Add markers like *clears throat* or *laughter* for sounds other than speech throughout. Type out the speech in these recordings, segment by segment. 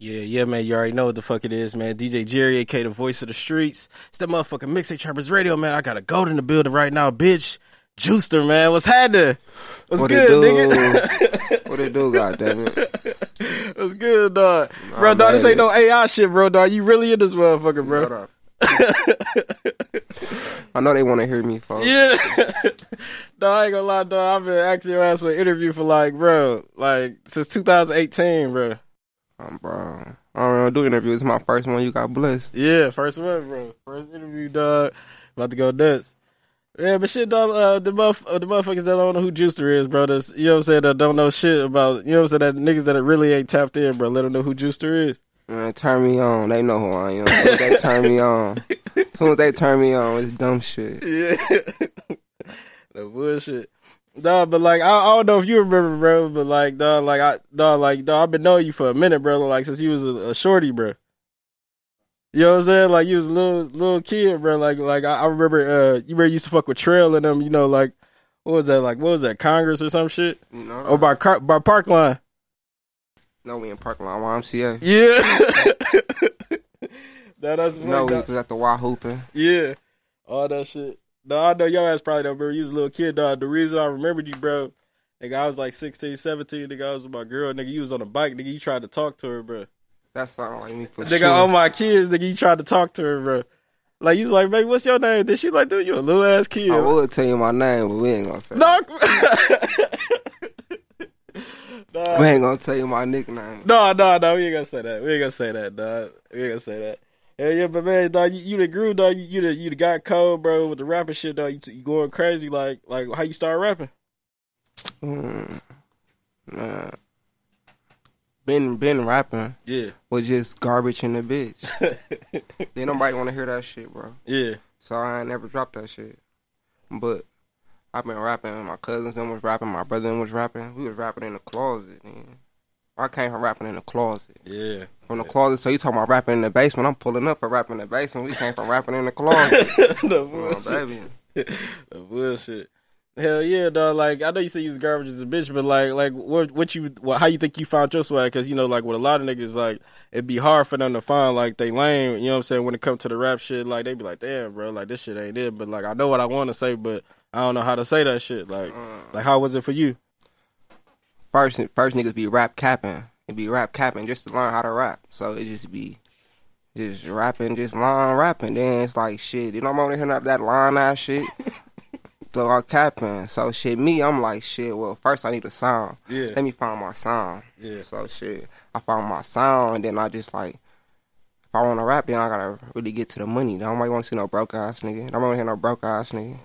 Yeah, yeah, man. You already know what the fuck it is, man. DJ Jerry, aka the voice of the streets. It's that motherfucking mixtape trappers radio, man. I got a gold in the building right now, bitch. Juicer, man. What's happening? What's What good, it nigga? *laughs* what it do, goddammit? *laughs* What's good, dog? bro, Nah, dog, this ain't no AI shit, bro, dog. You really in this motherfucker, bro. Shut. *laughs* I know they want to hear me, folks. Yeah. dog, I ain't gonna lie, dog. I've been asking your ass for an interview for like, bro, like since 2018, bro. Um, bro. I don't know, do interviews. It's my first one. You got blessed. Yeah, first one, bro. First interview, dog. About to go nuts. Yeah, but shit, dog. Uh, the muff, uh, the motherfuckers that don't know who Juicer is, bro. That's, you know what I'm saying? That don't know shit about, you know what I'm saying? That niggas that really ain't tapped in, bro. Let them know who Juicer is. Man, turn me on. They know who I am. As they turn me on. As *laughs* soon as they turn me on, it's dumb shit. Yeah. *laughs* the bullshit. Dog, but like I, I don't know if you remember, bro, but like dog, like I dog, like dog, I've been knowing you for a minute, bro. Like since you was a, a shorty, bro. You know what I'm saying? Like you was a little little kid, bro. Like like I, I remember uh you remember you used to fuck with Trail and them, you know, like what was that, like what was that, Congress or some shit? Know? Or by Car- by Parkline. No, we in parking lot YMCA. Yeah. *laughs* that, that's No, we was at the Y hooping. Yeah, all that shit. No, I know your ass probably don't remember. You was a little kid, dog. The reason I remembered you, bro, nigga, I was like 16, 17, nigga, I was with my girl, nigga, you was on a bike, nigga, you tried to talk to her, bro. That sound like me for Nigga, sure. on my kids, nigga, you tried to talk to her, bro. Like, you was like, baby, what's your name? Then she like, dude, you a little ass kid. I would tell you my name, but we ain't gonna say. No. *laughs* We ain't gonna tell you my nickname. no, no, no, we ain't gonna say that. We ain't gonna say that, dog. We ain't gonna say that. Yeah, yeah, but man, dog, you, you the grew, dog. You, you the you the got cold, bro, with the rapping shit, dog. You, you going crazy, like like how you start rapping? Mm, man. Been been rapping Yeah, was just garbage in the bitch. *laughs* Then nobody want to hear that shit, bro. yeah, So I ain't never dropped that shit. But I've been rapping. My cousins them was rapping. My brother them was rapping. We was rapping in the closet. Man. I came from rapping in the closet. yeah. From the closet. So you talking about rapping in the basement? I'm pulling up for rapping in the basement. We came from rapping in the closet. *laughs* the bullshit. baby. the bullshit. Hell yeah, dog. Like I know you say you was garbage as a bitch, but like, like what, what you, what, how you think you found your swag? Because you know, like with a lot of niggas, like it'd be hard for them to find like they lame. You know what I'm saying? When it comes to the rap shit, like they be like, damn, bro, like this shit ain't it. But like I know what I want to say, but I don't know how to say that shit. Like, mm. like how was it for you? First, first niggas be rap capping. Be rap capping just to learn how to rap. So it just be just rapping, just line rapping. Then it's like shit. You know, I'm only hearing that, that line ass shit. *laughs* So I capping. So shit, me, I'm like shit. Well, first I need a sound. Yeah, Let me find my sound. yeah, So shit, I found my sound, and then I just like, if I want to rap, then I gotta really get to the money. Don't nobody want to see no broke ass nigga. Don't want to hear no broke ass nigga.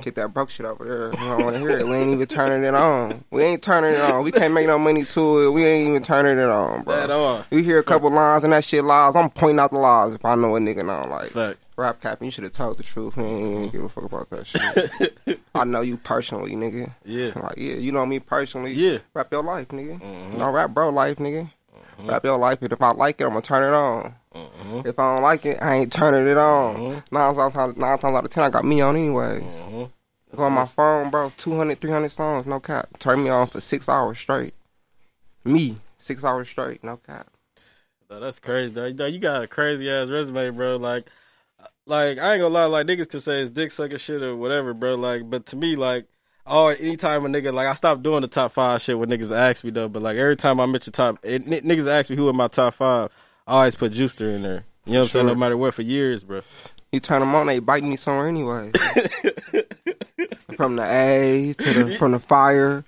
Get that broke shit over there. We don't want to hear it. We ain't even turning it on. We ain't turning it on. We can't make no money to it. We ain't even turning it on, bro. on. You hear a couple lines and that shit lies. I'm pointing out the lies if I know a nigga don't like. Fact. Rap capping, you should have told the truth. We ain't even give a fuck about that shit. *laughs* I know you personally, nigga. Yeah, *laughs* Like, yeah, you know me personally. yeah, Rap your life, nigga. Mhm. Don't rap bro life, nigga. Rap your life. If I like it, I'm gonna turn it on. Mhm. If I don't like it, I ain't turning it on. Mhm. Nine times, nine times out of ten, I got me on anyways. Mhm. Go on my phone, bro. 200, 300 songs, no cap. Turn me on for six hours straight. Me, six hours straight, no cap. Dog, that's crazy. Dog, You got a crazy ass resume, bro. Like, like I ain't gonna lie. Like niggas can say it's dick sucking shit or whatever, bro. Like, but to me, like, oh, anytime a nigga like I stopped doing the top five shit when niggas ask me though. But like every time I mention top, it, n- niggas ask me who in my top five, I always put Juicer in there. You know what I'm saying? No matter what, for years, bro. You turn them on, they bite me somewhere anyway. *laughs* from the A to the from the fire.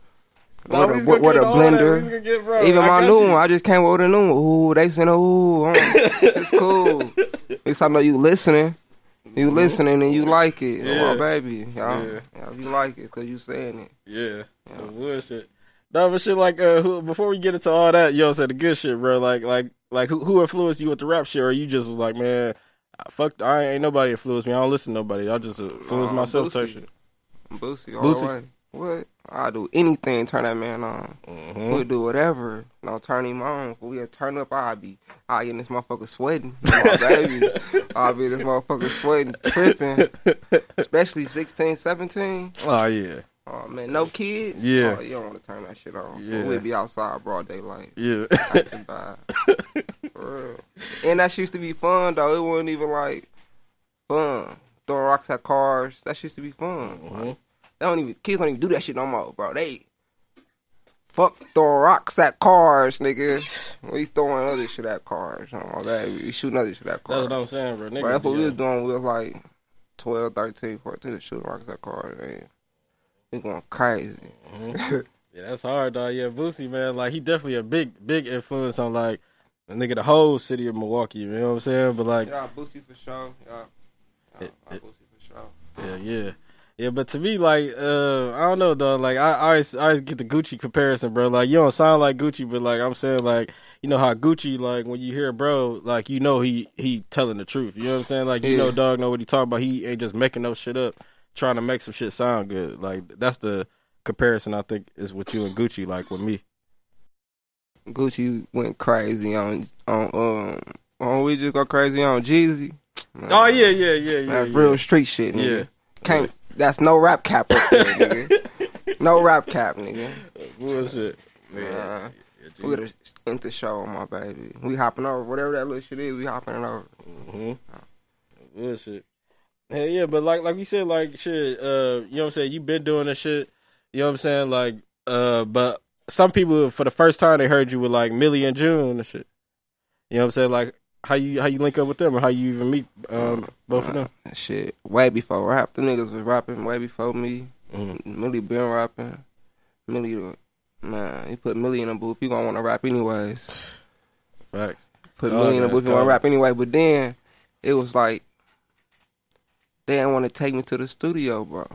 Nah, With a, just gonna with a into all that. We blender. get- bro, Even I my new you. one, I just came up with a new one. Ooh, they saying, ooh, it's cool. *laughs* At least I know you listening. You listening and you like it. Mm-hmm. Yeah. Oh, my baby. Y'all, Yeah. y'all, you like it because you saying it. Yeah, the bullshit. No, but shit like uh, who, before we get into all that, you know, said the good shit, bro. Like, like, like, who, who influenced you with the rap shit, or you just was like, man, fuck, I ain't nobody influenced me. I don't listen to nobody. I just influence Nah, myself Boosie. shit. Boosie all Boosie. way. What? I'll do anything, turn that man on. Mhm. We'll do whatever. No, turn him on. If we turn up, I'll be, I'll get in this motherfucker sweating. *laughs* My baby. I'll be this motherfucker sweating, tripping. Especially 16, 17. Oh yeah, Oh, man, no kids? Yeah. Oh, you don't want to turn that shit on. Yeah. We'll be outside broad daylight. yeah. *laughs* For and that used to be fun though. It wasn't even like fun. Throwing rocks at cars. That used to be fun. Mhm. They don't even kids don't even do that shit no more, bro. They fuck throwing rocks at cars, nigga. We throwing other shit at cars. and All that. We shooting other shit at cars. That's what I'm saying, bro. Nigga, Bro, that's what we was doing. We was like 12, 13, 14, shooting rocks at cars. Man. We going crazy. Mhm. yeah, that's hard, dog. Yeah, Boosie, man, like he definitely a big, big influence on like the nigga the whole city of Milwaukee. You know what I'm saying? But like, Yeah, Boosie for sure. Yeah, It- it- Boosie for sure. yeah, yeah, yeah. But to me, like, uh, I don't know, dog. Like, I, I always, I always get the Gucci comparison, bro. Like, you don't sound like Gucci, but like, I'm saying, like, you know how Gucci, like, when you hear bro, like, you know he he telling the truth. You know what I'm saying? Like, you Yeah. know, dog know what he talking about. He ain't just making no shit up, trying to make some shit sound good. Like, that's the comparison I think is with you and Gucci, like with me. Gucci went crazy on on um on we just go crazy on Jeezy. Man, Oh yeah, yeah, yeah, yeah. That's yeah. real street shit, nigga. Yeah. Can't that's no rap cap up there, nigga. *laughs* No rap cap, nigga. Bullshit. Nah. Yeah, We gotta end the show my baby. We hopping over whatever that little shit is. We hopping it over. hmm Bullshit. Hell yeah, but like like we said, like shit, uh, you know what I'm saying? you been doing this shit. You know what I'm saying? Like, uh, but some people for the first time they heard you with like Millie and June and shit. You know what I'm saying? Like how you how you link up with them or how you even meet um both of them. Shit, way before rap, the niggas was rapping way before me. Mhm. Millie been rapping. Millie, man, he put Millie in a booth. you gonna want to rap anyways. Facts. Put Oh, Millie in a booth. He want to rap anyway. But then it was like they didn't want to take me to the studio, bro.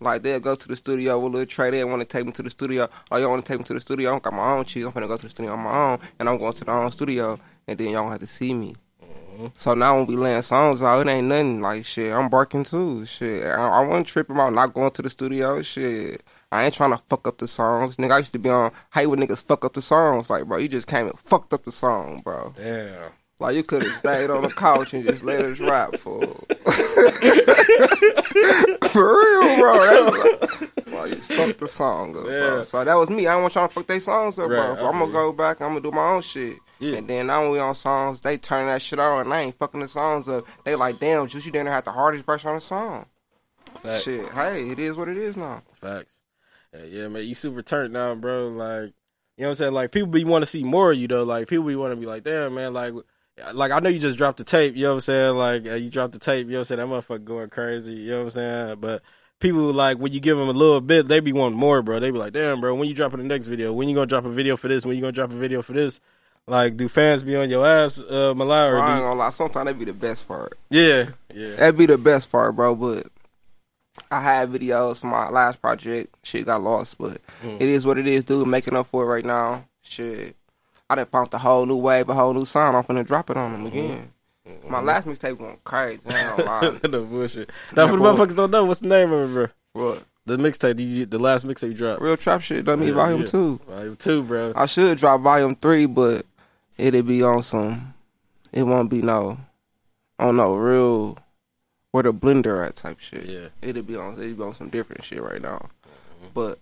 Like they'll go to the studio with Lil Trey. They want to take me to the studio. Oh, y'all want to take me to the studio? I don't got my own cheese. I'm finna go to the studio on my own, and I'm going to the own studio, and then y'all gonna have to see me. Mhm. So now when we laying songs out, it ain't nothing like shit. I'm barking too. Shit, I, I wasn't tripping about not going to the studio. Shit, I ain't trying to fuck up the songs. Nigga, I used to be on hate when niggas fuck up the songs. Like, bro, you just came and fucked up the song, bro. Damn. Like, you could have stayed on the couch and just let us rap, fool. *laughs* For real, bro. That was like, bro, you fucked the song up, bro. So that was me. I don't want y'all to fuck their songs up, Right, bro. I'm gonna go back. I'm gonna do my own shit. Yeah. And then now when we on songs, they turn that shit on, and I ain't fucking the songs up. They like, damn, Juice, you didn't have the hardest verse on the song. Facts. Shit, hey, it is what it is now. Facts. Yeah, yeah, man, you super turned now, bro. Like, you know what I'm saying? Like, people be want to see more of you though. Like, people be want to be like, damn, man. Like, like I know you just dropped the tape. You know what I'm saying? Like, uh, you dropped the tape. You know what I'm saying? That motherfucker going crazy. You know what I'm saying? But people like when you give them a little bit, they be wanting more, bro. They be like, damn, bro. When you dropping the next video? When you gonna drop a video for this? When you gonna drop a video for this? Like, do fans be on your ass, uh, Malai? Or I ain't gonna lie, sometimes that be the best part. yeah, yeah, That'd be the best part, bro. But I had videos for my last project. Shit got lost, but Mm. it is what it is, dude. Making up for it right now. Shit. I done found the whole new wave, a whole new sound. I'm finna drop it on them mm-hmm. again. Mm-hmm. My last mixtape going crazy. I ain't gonna *laughs* lie. the bullshit. Now, for the motherfuckers don't know, what's the name of it, bro? What? The mixtape, the last mixtape you dropped. Real trap shit done me Yeah, volume yeah. two. Volume two, bro. I should drop volume three, but it'll be on some. It won't be no, on no real, where the blender at type shit. Yeah. It'll be on. It'll be on some different shit right now. Mm-hmm. But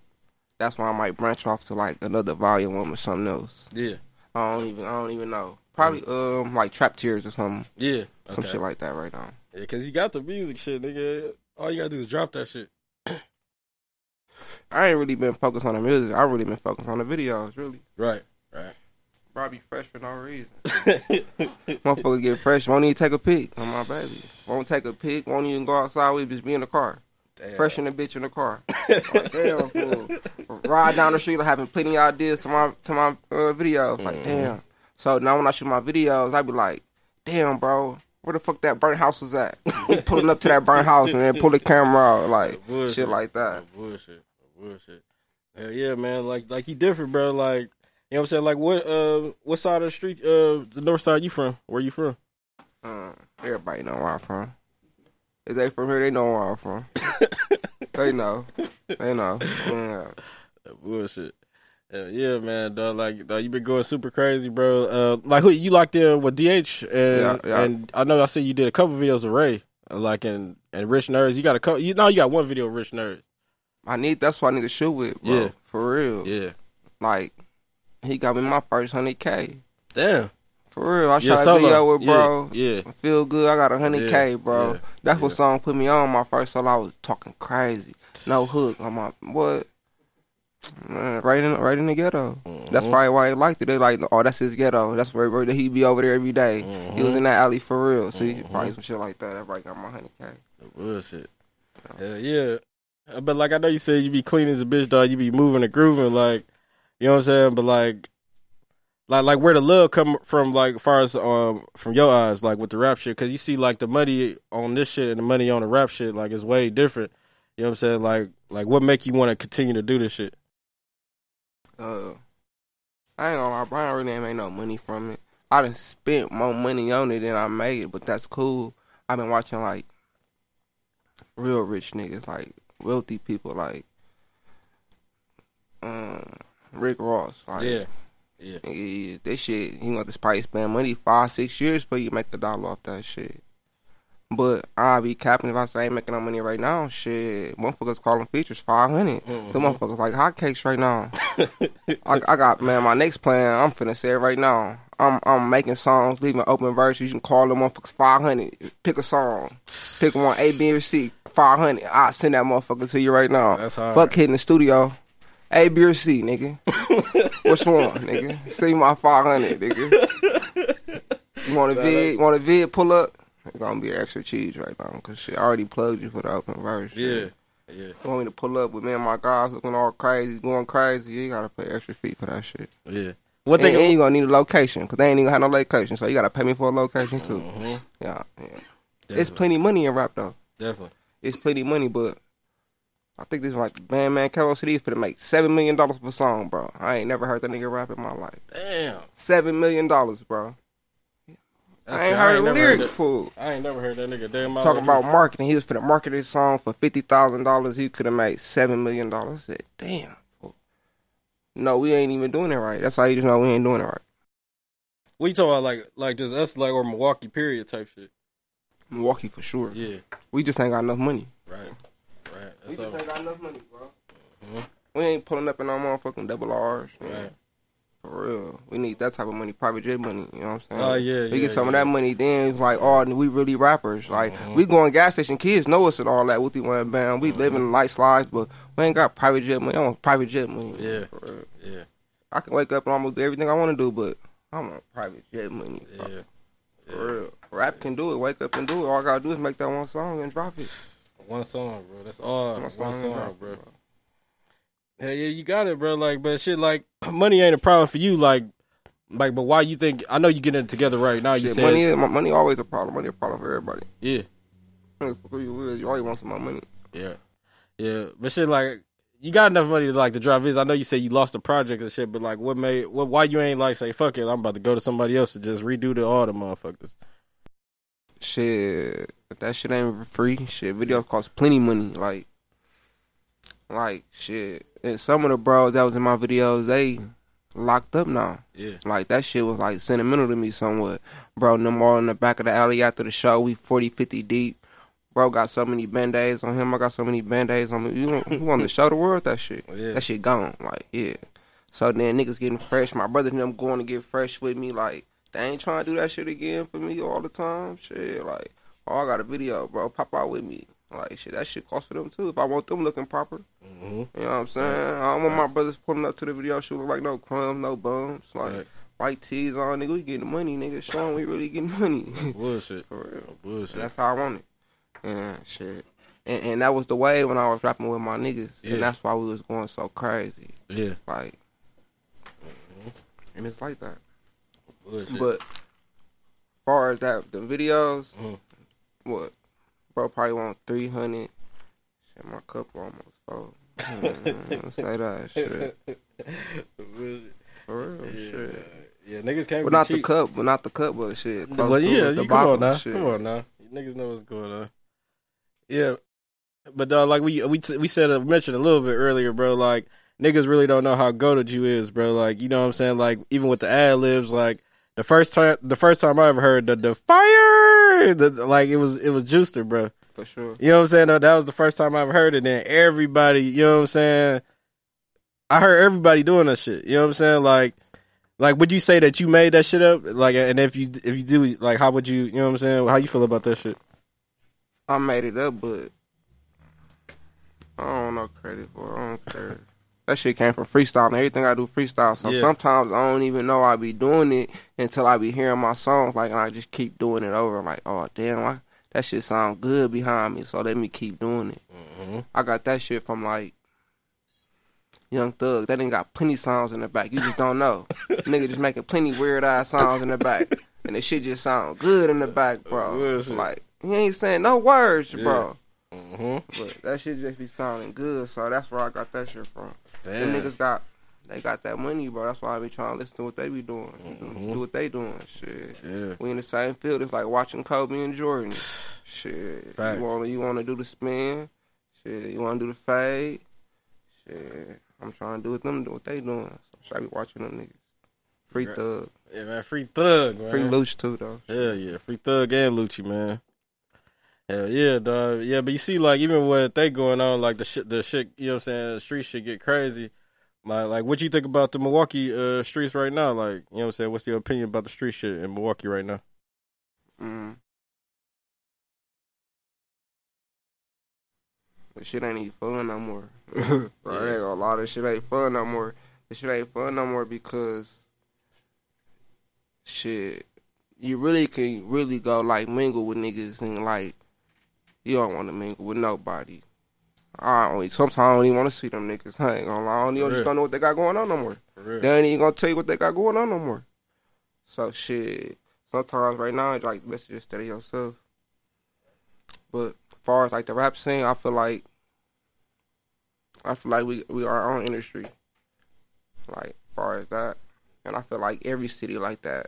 that's why I might branch off to like another volume one or something else. Yeah. I don't even. I don't even know. Probably um like trap tears or something. Yeah. Some Okay. shit like that right now. Yeah, cause you got the music shit, nigga. All you gotta do is drop that shit. I ain't really been focused on the music. I really been focused on the videos. Really, Right, Right. probably fresh for no reason. *laughs* Motherfucker get fresh. Won't even take a pic on my baby. Won't take a pic. Won't even go outside. We just be in the car. Damn. Fresh in the bitch in the car. *laughs* like, damn, fool. Ride down the street, I'm having plenty of ideas to my to my uh, videos. Like, Mhm. damn. So now when I shoot my videos, I be like, damn, bro, where the fuck that burnt house was at? Pulling up to that burnt house and then pull the camera out, *laughs* like Bullshit. shit like that. Bullshit. Bullshit. Hell yeah, man. Like like you different, bro. Like you know what I'm saying? Like what uh what side of the street uh the north side you from? Where you from? Uh, everybody know where I'm from. If they from here, they know where I'm from. *laughs* they know. They know. Yeah. Bullshit. Hell yeah, man. Dog, like dog, you been going super crazy, bro. Uh like who you locked in with DH and Yeah, yeah. and I know I said you did a couple videos with Ray. uh, Like in and Rich Nerds. You got a couple you know you got one video with Rich Nerds. I need. That's what I need to shoot with, bro. Yeah. For real. Yeah. Like, he got me my first hundred k. Damn. For real, I Yeah, shot a video with Yeah, bro. yeah. Feel good. I got a hundred K, Yeah, bro. yeah, That's what yeah. song put me on my first solo. I was talking crazy. No hook. I'm like, what? Man, right in, right in the ghetto. That's Mhm. probably why they liked it. They like, oh, that's his ghetto. That's where, where he be over there every day. He Mm-hmm. was in that alley for real. So he probably some shit like that. That probably got my hundred K. Bullshit. Hell yeah. Uh, But like I know you said you be clean as a bitch, dog. You be moving and grooving, like you know what I'm saying. But like, like like where the love come from, like far as um from your eyes, like with the rap shit, because you see like the money on this shit and the money on the rap shit, like it's way different. You know what I'm saying? Like like what make you want to continue to do this shit? I ain't gonna lie, Brian really ain't made no money from it. I done spent more money on it than I made, but that's cool. I've been watching like real rich niggas, like wealthy people, like um, Rick Ross. Like, yeah, yeah, yeah, this shit, he want to probably spend money five, six years before you make the dollar off that shit. But I'll be capping if I say I ain't making no money right now. Shit, motherfuckers calling features five hundred. Mhm. The motherfuckers like hotcakes right now. *laughs* I, I got man, my next plan. I'm finna say it right now. I'm I'm making songs, leaving open verses. You can call them motherfuckers five hundred. Pick a song, pick one A, B, or C. Five hundred. I'll send that motherfucker to you right now. That's hard. Fuck hitting the studio. A, B, or C, nigga. *laughs* Which one, nigga? See my five hundred, nigga. *laughs* You want a vid? You want a vid? Pull up. It's gonna be extra cheese right now, cause she already plugged you for the open verse. yeah, yeah. You want me to pull up with me and my guys looking all crazy, going crazy? You gotta pay extra fee for that shit. yeah. One And, thing, and you gonna need a location, cause they ain't even have no location, so you gotta pay me for a location too. Mhm. Yeah, yeah. It's plenty money in rap though. definitely. It's plenty money, but I think this is like Bandman Capital City is finna make seven million dollars per song, bro. I ain't never heard that nigga rap in my life. Damn, Seven million dollars, bro. That's I ain't heard a never lyric that. fool. I ain't never heard that nigga. Damn, Talking about marketing, he was finna market his song for fifty thousand dollars. He could have made seven million dollars. Said, damn. fool. No, we ain't even doing it right. That's how you just know we ain't doing it right. What you talking about? Like, like just us, like or Milwaukee period type shit. Milwaukee for sure. Yeah, We just ain't got enough money. right, right. We just all. ain't got enough money, bro. Mhm. We ain't pulling up in no motherfucking double R's. Right. For real. We need that type of money, private jet money. You know what I'm saying? Oh, yeah, We yeah, get some of that money, then it's like, oh, we really rappers. Like, Mhm. we going gas station. Kids know us and all that. With the one band, we Mhm. living nice lives, but we ain't got private jet money. I want private jet money. Yeah. For real. Yeah, I can wake up and almost do everything I want to do, but I want private jet money. bro. yeah. For real. Rap can do it. Wake up and do it. All I gotta do is make that one song and drop it. One song, bro. That's all. One song, and drop it, bro. Hell yeah, you got it, bro. Like, but shit, like *clears throat* money ain't a problem for you. Like, like, but why you think? I know you getting it together right now. You Shit, said, money, is, money always a problem. Money a problem for everybody. yeah, you always want some more money. yeah, yeah. But shit, like, you got enough money to like to drive this. I know you said you lost the projects and shit, but like, what made? What? Why you ain't like say fuck it? I'm about to go to somebody else to just redo the all the motherfuckers. Shit, that shit ain't free. Shit, videos cost plenty money. Like, like shit. And some of the bros that was in my videos, they locked up now. Yeah, Like that shit was like sentimental to me somewhat. Bro, them all in the back of the alley after the show. We 40, 50 deep. Bro got so many band-aids on him. I got so many band-aids on me. You want, you want to show the world that shit. yeah, That shit gone. Like, yeah. So then niggas getting fresh. My brothers and them going to get fresh with me. Like, they ain't trying to do that shit again for me all the time. Shit, like, oh, I got a video, bro. Pop out with me. Like, shit, that shit cost for them too. If I want them looking proper. hmm You know what I'm saying? I don't want my brothers pulling up to the video shoot look like no crumbs, no bums. Like, Right. white tees on, nigga. We getting money, nigga. Showing we really getting *laughs* money. bullshit, for real. bullshit. And that's how I want it. And shit. And, and that was the way when I was rapping with my niggas. Yeah. And that's why we was going so crazy. Yeah, Like, and it's like that. bullshit. But far as that, the videos, Mhm. what? Bro probably want 300. Shit, my cup almost full. *laughs* Say that shit. For real, yeah, shit. yeah, niggas can't. But not the cup, but not the cup, but shit. close But yeah, you come on now, shit. come on now. You niggas know what's going on. Yeah, but uh, like we we t- we said uh, mentioned a little bit earlier, bro. Like niggas really don't know how goated you is, bro. Like you know what I'm saying. Like even with the ad libs, like the first time the first time I ever heard the the fire, the, like it was it was Juicer, bro. For sure. You know what I'm saying? That was the first time I ever heard it. And everybody, you know what I'm saying? I heard everybody doing that shit. You know what I'm saying? Like, Like, would you say that you made that shit up? Like, and if you if you do, like, how would you? You know what I'm saying? How you feel about that shit? I made it up, but I don't know credit for. it. I don't care. That shit came from freestyle and everything I do freestyle. So Yeah. sometimes I don't even know I be doing it until I be hearing my songs like and I just keep doing it over. Like, oh damn, I, that shit sound good behind me. So let me keep doing it. Mm-hmm. I got that shit from like Young Thug. That ain't got plenty sounds in the back. You just don't know. *laughs* nigga just making plenty weird ass sounds in the back. And the shit just sound good in the back, bro. Like he ain't saying no words, bro. Mm-hmm. But that shit just be sounding good, so that's where I got that shit from. Them niggas got they got that money, bro. That's why I be trying to listen to what they be doing. Do- Mhm. Do what they doing. Shit. Yeah. We in the same field. It's like watching Kobe and Jordan. *sighs* Shit. Facts. You wanna you wanna do the spin. Shit. You wanna do the fade. Shit. I'm trying to do what them do what they doing. So should I be watching them niggas. Free Thug. Yeah, man. Free Thug, man. Free Lucci too though. Hell yeah, free Thug and Lucci, man. Hell yeah, dog. Yeah, but you see, like even with they going on, like the shit, the shit, you know what I'm saying? The street shit get crazy. Like, like what you think about the Milwaukee uh, streets right now? Like, you know what I'm saying? What's your opinion about the street shit in Milwaukee right now? Mm. The shit ain't even fun no more. *laughs* Bro, I ain't gonna lie, this shit ain't fun no more. This shit ain't fun no more because shit, you really can really go like mingle with niggas and like you don't want to mingle with nobody. I don't sometimes I don't even want to see them niggas. I ain't gonna lie, I don't even just don't know what they got going on no more. They ain't even gonna tell you what they got going on no more. So shit. Sometimes right now it's like best to just steady yourself. But as far as like the rap scene, I feel like I feel like we we are our own industry. Like as far as that. And I feel like every city like that.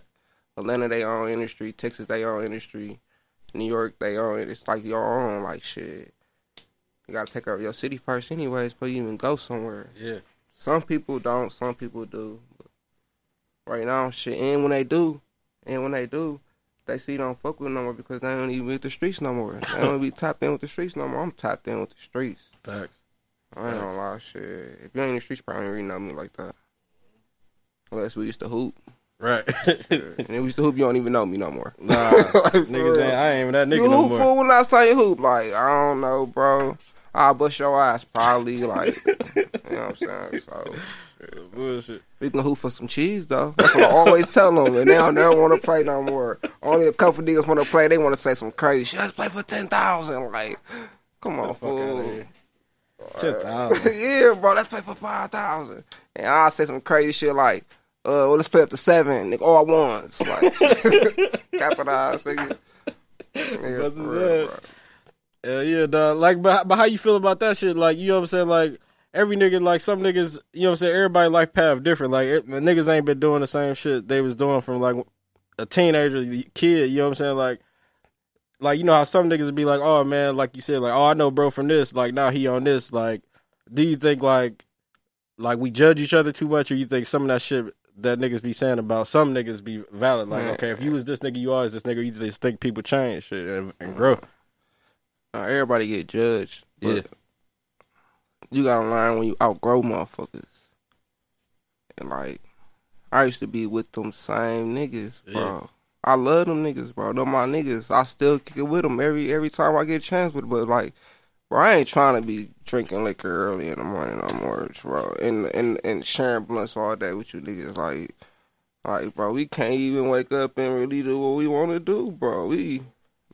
Atlanta they own industry, Texas they own industry, New York they own it. It's like your own like shit. You gotta take care of your city first anyways before you even go somewhere. Yeah. Some people don't, some people do. But right now, shit, and when they do, and when they do, they see don't fuck with no more because they don't even with the streets no more. They don't be *laughs* tapped in with the streets no more. I'm tapped in with the streets. Facts. I ain't gonna lie, shit. If you ain't in the streets, probably don't really know me like that. Unless we used to hoop. Right. *laughs* And we used to hoop, you don't even know me no more. nah, *laughs* Like, niggas ain't. I ain't even that nigga you no hoop more. fool when I say hoop. Like, I don't know, bro. I'll bust your ass probably. Like, you know what I'm saying? So. Bullshit. We can hoop for some cheese though. That's what I always tell them, and they don't never want to play no more. Only a couple niggas want to play. They want to say some crazy shit. Let's play for ten thousand. Like, come on, Get the fuck outta fool. Ten thousand. *laughs* yeah, bro. Let's play for five thousand. And I say some crazy shit like, uh, well, let's play up to seven. Nigga, all ones. Like, *laughs* *laughs* capitalize, nigga. Nigga, real, ass. Yeah, dog. Like, but, but how you feel about that shit? Like, you know what I'm saying? Like, every nigga, like, some niggas, you know what I'm saying? Everybody life path different. Like, it, the niggas ain't been doing the same shit they was doing from, like, a teenager, kid, you know what I'm saying? Like, like, you know how some niggas would be like, oh, man, like you said, like, oh, I know bro from this. Like, now he on this. Like, do you think, like, like, we judge each other too much, or you think some of that shit that niggas be saying about some niggas be valid? Like, okay, if you was this nigga, you always this nigga, you just think people change shit and, and grow. Now, everybody get judged. But Yeah. You gotta learn when you outgrow motherfuckers. And like, I used to be with them same niggas, bro. Yeah. I love them niggas, bro. Them my niggas. I still kick it with them every every time I get a chance with. But like, bro, I ain't trying to be drinking liquor early in the morning no more, bro. And and and sharing blunts all day with you niggas, like. Like, bro, we can't even wake up and really do what we want to do, bro. We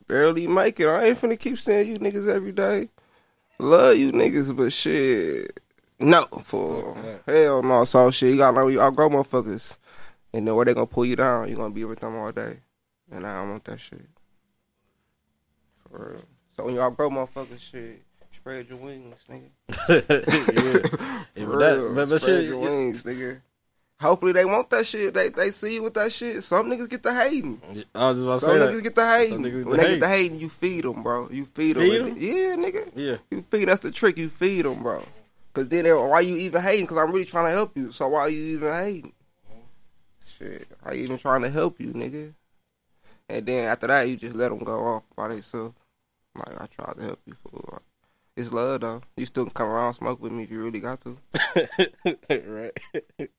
barely make it. I ain't finna keep saying you niggas every day. Love you niggas, but shit. No, fool. Hell no. So shit, you gotta when you outgrow motherfuckers. And then where they gonna pull you down, you gonna be with them all day. And I don't want that shit. For real. So when you outgrow motherfuckers, shit, spread your wings, nigga. *laughs* yeah. For that- real. but- but spread shit, your yeah. wings, nigga. Hopefully they want that shit. They they see you with that shit. Some niggas get the hating. I was just about to Some say niggas that. get the hating. Some niggas get when the they hate. get the hating, you feed them, bro. You feed them. Feed 'em? Yeah, nigga. Yeah. You feed. That's the trick. You feed them, bro. Cause then why you even hating? Cause I'm really trying to help you. So why you even hating? Shit, I even trying to help you, nigga. And then after that, you just let them go off by themselves. Like I tried to help you for. It's love though. You still can come around and smoke with me if you really got to. *laughs* right. *laughs*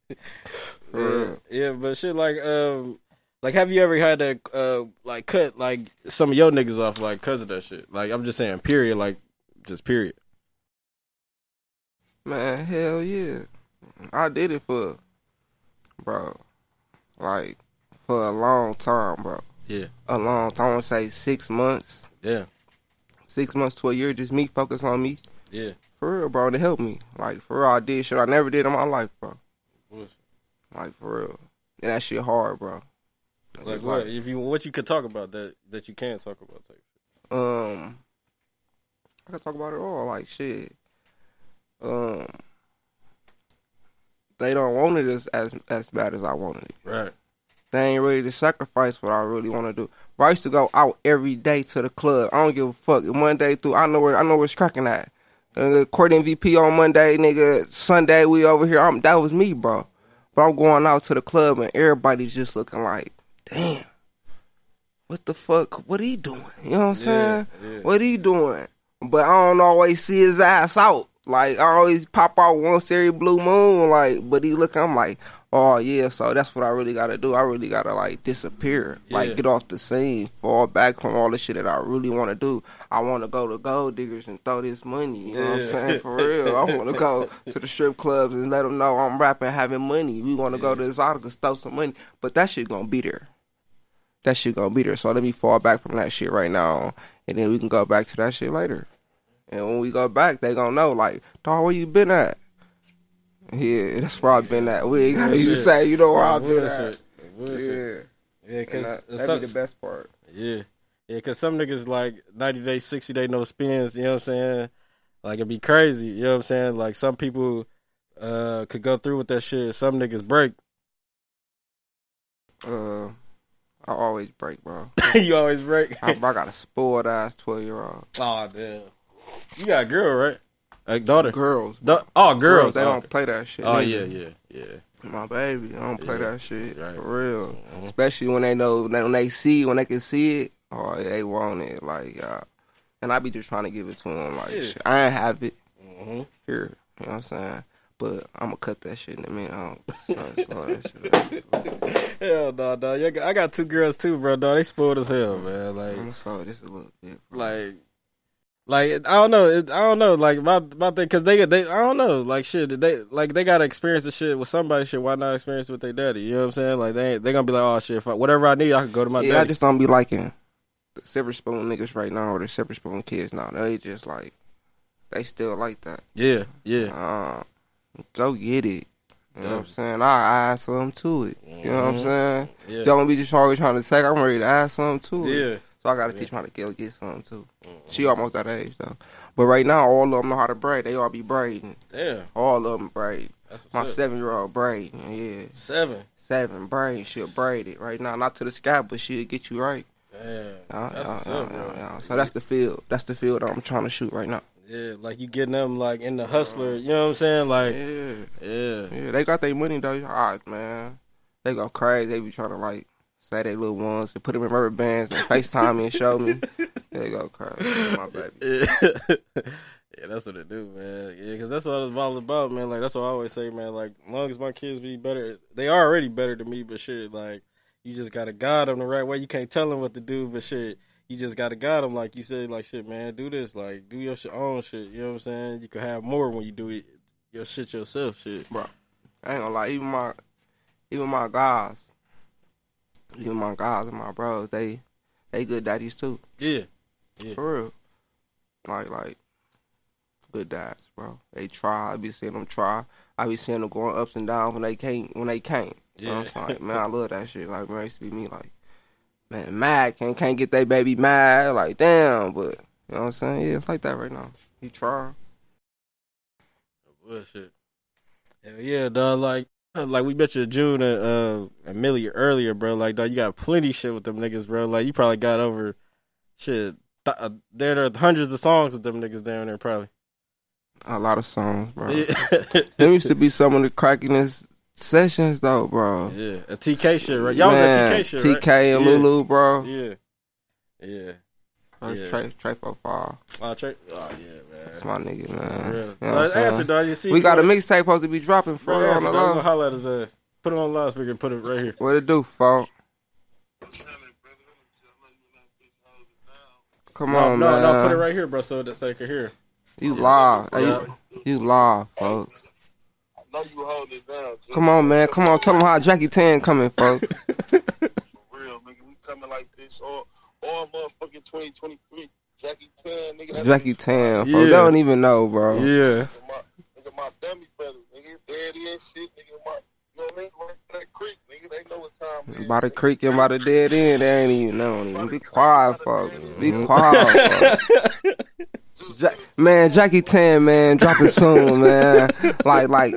Yeah, yeah, but shit like um like have you ever had to uh like cut like some of your niggas off like cause of that shit? Like I'm just saying period, like just period. Man, hell yeah. I did it for, bro, like, for a long time, bro. Yeah. A long time. I to say six months. Yeah. Six months to a year, just me focus on me. Yeah. For real, bro, to help me. Like, for real, I did shit I never did in my life, bro. Like, for real. And that shit hard, bro. Like It's what if you what you could talk about that that you can't talk about type shit. Um, I can talk about it all. Like shit. Um, they don't want it as as, as bad as I wanted it. Right. They ain't ready to sacrifice what I really want to do. But I used to go out every day to the club. I don't give a fuck. Monday through, I know where I know where it's cracking at. Uh, court MVP on Monday, nigga. Sunday we over here. I'm, that was me, bro. But I'm going out to the club and everybody's just looking like, damn, what the fuck? What he doing? You know what I'm saying? yeah. What he doing? But I don't always see his ass out. Like I always pop out once every blue moon. Like, but he look, I'm like, oh yeah. So that's what I really gotta do. I really gotta like disappear, Yeah. like get off the scene, fall back from all the shit that I really want to do. I want to go to gold diggers and throw this money. You know what I'm saying? For real, I want to go *laughs* to the strip clubs and let them know I'm rapping, having money. We want to go to the Exoticas, throw some money. But that shit gonna be there. That shit gonna be there. So let me fall back from that shit right now, and then we can go back to that shit later. And when we go back, they gonna know like, dog, where you been at? Yeah, that's where I've been at. We ain't gotta even say, you know where I've been at. Bullshit. Yeah, Yeah, cause that, that'd be the best part. Yeah. Yeah, cause some niggas like ninety day, sixty day no spins, you know what I'm saying? Like it'd be crazy, you know what I'm saying? Like some people uh could go through with that shit. Some niggas break. Uh, I always break, bro. *laughs* you always break. I, I got a spoiled ass twelve year old. oh damn. You got a girl, right? A daughter. Girls, Da- oh, girls. they oh, don't play that shit. Oh nigga. yeah, yeah, yeah. My baby, I don't play Yeah. that shit Right. for real. Mhm. Especially when they know when they see when they can see it. Oh, they want it like, uh, and I be just trying to give it to them. Like, Yeah. shit, I ain't have it hmm here. You know what I'm saying? But I'm gonna cut that shit in a minute. I don't, *laughs* slow that shit up. Hell no, dog. I got two girls too, bro. Dog, they spoiled as hell, man. Like, I'm gonna slow this a little bit. bro. like, like I don't know. It, I don't know. Like about about that because they they I don't know. Like shit, they like they gotta experience the shit with somebody. Shit, why not experience it with their daddy? You know what I'm saying? Like they ain't, they gonna be like, oh shit, if I, whatever I need, I can go to my yeah, I just don't be liking the silver spoon niggas right now or the silver spoon kids now. They just like they still like that. yeah, yeah, Uh, go get it. You know what I'm saying? I add something to it. You know what I'm Mhm. saying? yeah, Don't be just always trying to take. I'm ready to add something to it. yeah. So I gotta teach them how to get, get something too. She almost that age though. But right now, all of them know how to braid. They all be braiding. Yeah. All of them braid. that's what's My seven year old braid. Yeah, Seven. seven braid. She'll braid it right now. Not to the sky, but she'll get you right. Damn, Uh, that's uh, uh, up, uh, uh. So that's the field. That's the field I'm trying to shoot right now. Yeah, like you getting them like in the hustler. You know what I'm saying? Like, Yeah. yeah, Yeah, they got their money though. Alright, man. They go crazy. They be trying to like say they little ones and put them in rubber bands and FaceTime me and show me. They go crazy. *laughs* My baby. yeah, yeah, that's what it do, man. Yeah, because that's all it's all about, man. Like that's what I always say, man. Like, as long as my kids be better, they are already better than me. But shit, like you just gotta guide them the right way. You can't tell them what to do, but shit, you just gotta guide them. Like you said, like shit, man, do this, like do your own shit. You know what I'm saying? You can have more when you do it your shit yourself. Shit. Bro, I ain't gonna lie, even my even my guys, even my guys and my bros, they they good daddies too. Yeah, yeah. For real. Like like good dads, bro. They try. I be seeing them try. I be seeing them going ups and downs when they can't when they can't. You know what I'm Yeah. saying? Man, I love that shit. Like man, it used to be me like man, mad can't can't get that baby mad. Like damn, but you know what I'm saying? Yeah, it's like that right now. He try. Bullshit. Hell yeah, dog. Like, *laughs* like we bet you June and uh, a Millie earlier, bro. Like, dog, you got plenty shit with them niggas, bro. Like, you probably got over shit. Th- uh, there, there are hundreds of songs with them niggas down there, probably. A lot of songs, bro. Yeah, *laughs* Them used to be some of the crackiness sessions though, bro. yeah. A TK shit, right? Y'all was at TK shit, right? TK and Yeah. Lulu, bro. Yeah, yeah. First Yeah. Trey, Trey for. Oh, Trey. Oh yeah, man. That's my nigga, man. real. You know what Dog, I'm saying? answer, dog. You see, We got a mixtape supposed to be dropping for Bro, on the low. holler at his ass. Put it on loudspeaker. and Put it right here. What it do, folk? Come No, on, no, man. no. Put it right here, bro, so that they can hear. You live. Yeah. you, you live, folks. I know you holding it down. Jim. Come on, man. Come on. Tell them how Jackie Tan coming, folks. *laughs* For real, nigga. We coming like this all, all motherfucking 2023. Jackie Tan, nigga. That's Jackie Tan, folks. Yeah. They don't even know, bro. Yeah. Nigga, my, nigga, my dummy brothers, nigga. Daddy and shit, nigga. My, you know what I mean? Right by that creek, nigga. They know what time it is. By the creek and by the dead end, they ain't even know. Even. Be mm-hmm. quiet, folks. Be quiet, folks. Ja- man, Jackie Tan, man, dropping soon, *laughs* man. Like, like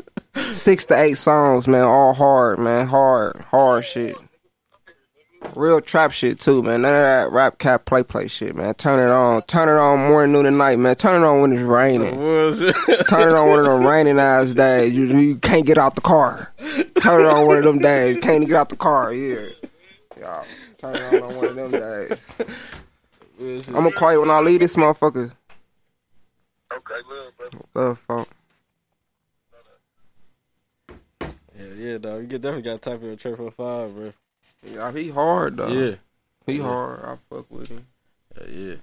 six to eight songs, man. All hard, man. Hard, hard shit. Real trap shit too, man. None of that rap cap play play shit, man. Turn it on, turn it on morning, noon, and night, man. Turn it on when it's raining. *laughs* Turn it on one of them raining ass days. You, you can't get out the car. Turn it on one of them days. Can't get out the car. Yeah. Y'all, turn it on on one of them days. I'm gonna call you when I leave this motherfucker. Okay, love, brother. Love, fuck. Yeah, yeah, dog. You get definitely got to type in a triple five, bro. Yeah, he hard though. Yeah, he hard. I fuck with him. yeah,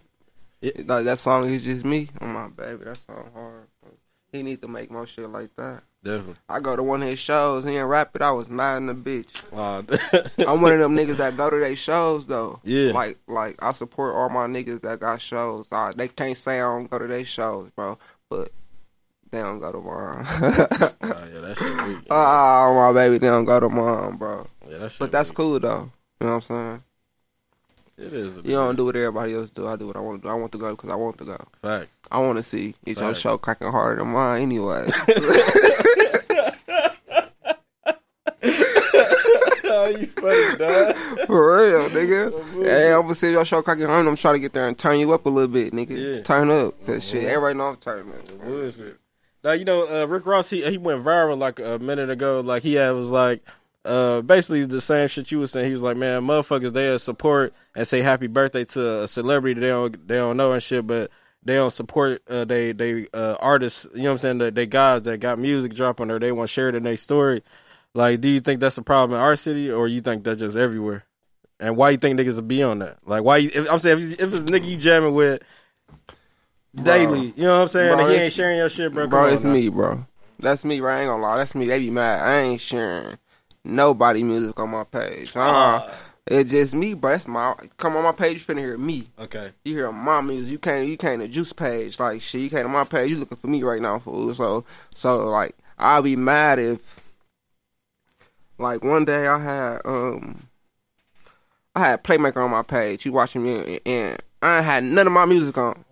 yeah. Like that song is just me on my baby. That song hard. He need to make more shit like that. Definitely. I go to one of his shows. He ain't rap it. I was mad in the bitch. Wow. *laughs* I'm one of them niggas that go to their shows though. Yeah. Like like I support all my niggas that got shows. Uh, they can't say I don't go to their shows, bro. But they don't go to mine. *laughs* Oh, yeah, that shit weak. oh my baby, they don't go to mine, bro. Yeah, that shit But that's weak. cool though. You know what I'm saying? It is. what You don't is. do what everybody else do. I do what I want to do. I want to go because I want to go. Facts. I want to see each your show cracking harder than mine anyway. *laughs* *laughs* oh, you funny, dog. For real, nigga. Hey, I'm gonna see your show cracking harder. I'm trying to get there and turn you up a little bit, nigga. Yeah. Turn up, cause shit, everybody know I'm turning up. Bullshit. Now you know uh, Rick Ross. He he went viral like a minute ago. Like he had was like uh basically the same shit you was saying. He was like, man, motherfuckers, they support and say happy birthday to a celebrity they don't they don't know and shit, but they don't support uh, they they uh, artists. You know what I'm saying? They, they guys that got music dropping or they want to share it in their story. Like, do you think that's a problem in our city, or you think that's just everywhere? And why you think niggas will be on that? Like, why? You, if, I'm saying if it's, if it's nigga you jamming with daily, you know what I'm saying? Bro, he ain't sharing your shit, bro. Bro, come on it's now. me, bro. That's me, bro. I ain't gonna lie. That's me. They be mad. I ain't sharing nobody music on my page. Uh, Ah. it's just me, bro. That's my come on my page. You finna hear me. Okay. You hear my music. You can't. You can't a juice page. Like shit. You can't on my page. You looking for me right now, fool. So so like I'll be mad if like one day I had um I had Playmaker on my page. You watching me and I ain't had none of my music on.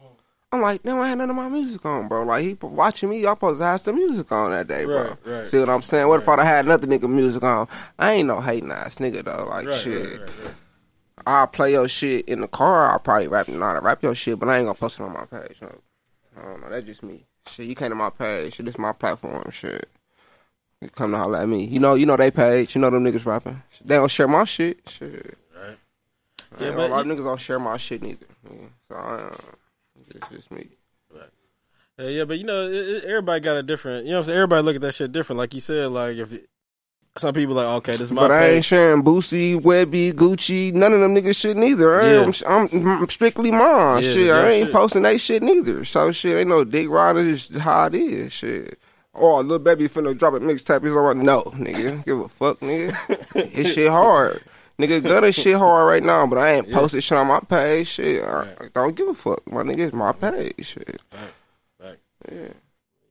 I'm like, no, I had none of my music on, bro. Like he watching me, y'all supposed to have some music on that day, bro. Right, right. See what I'm saying? What if I'd had nothing nigga music on? I ain't no hating ass nigga though. Like Right, shit. right, right, right. I'll play your shit in the car. I'll probably rap not to rap your shit, but I ain't gonna post it on my page. No. I don't know. That's just me. Shit, you came to my page. Shit, this my platform. Shit. You come to holler at me. You know, you know they page. You know them niggas rapping. They don't share my shit. Shit. Right. Yeah, Yeah, a lot of niggas don't share my shit neither. Yeah. So I, uh, it's just me. Yeah, yeah, but you know, it, it- everybody got a different. You know, what I'm saying everybody look at that shit different. Like you said, like if it, some people like, okay, this is my But I ain't sharing Boosie, Webbie, Gucci, none of them niggas shit neither. I ain't- I'm, I'm strictly mine. Yeah, shit, I ain't shit. posting that shit neither. So shit, ain't no dick rider. It's just how it is. Shit. Oh, a little baby finna drop a mixtape. He's alright. No, nigga, give a fuck, nigga. *laughs* His shit hard. Nigga, Gunna shit hard right now, but I ain't Yeah. posted shit on my page. Shit, I. I don't give a fuck. My nigga, it's my page. Shit. Facts. Yeah.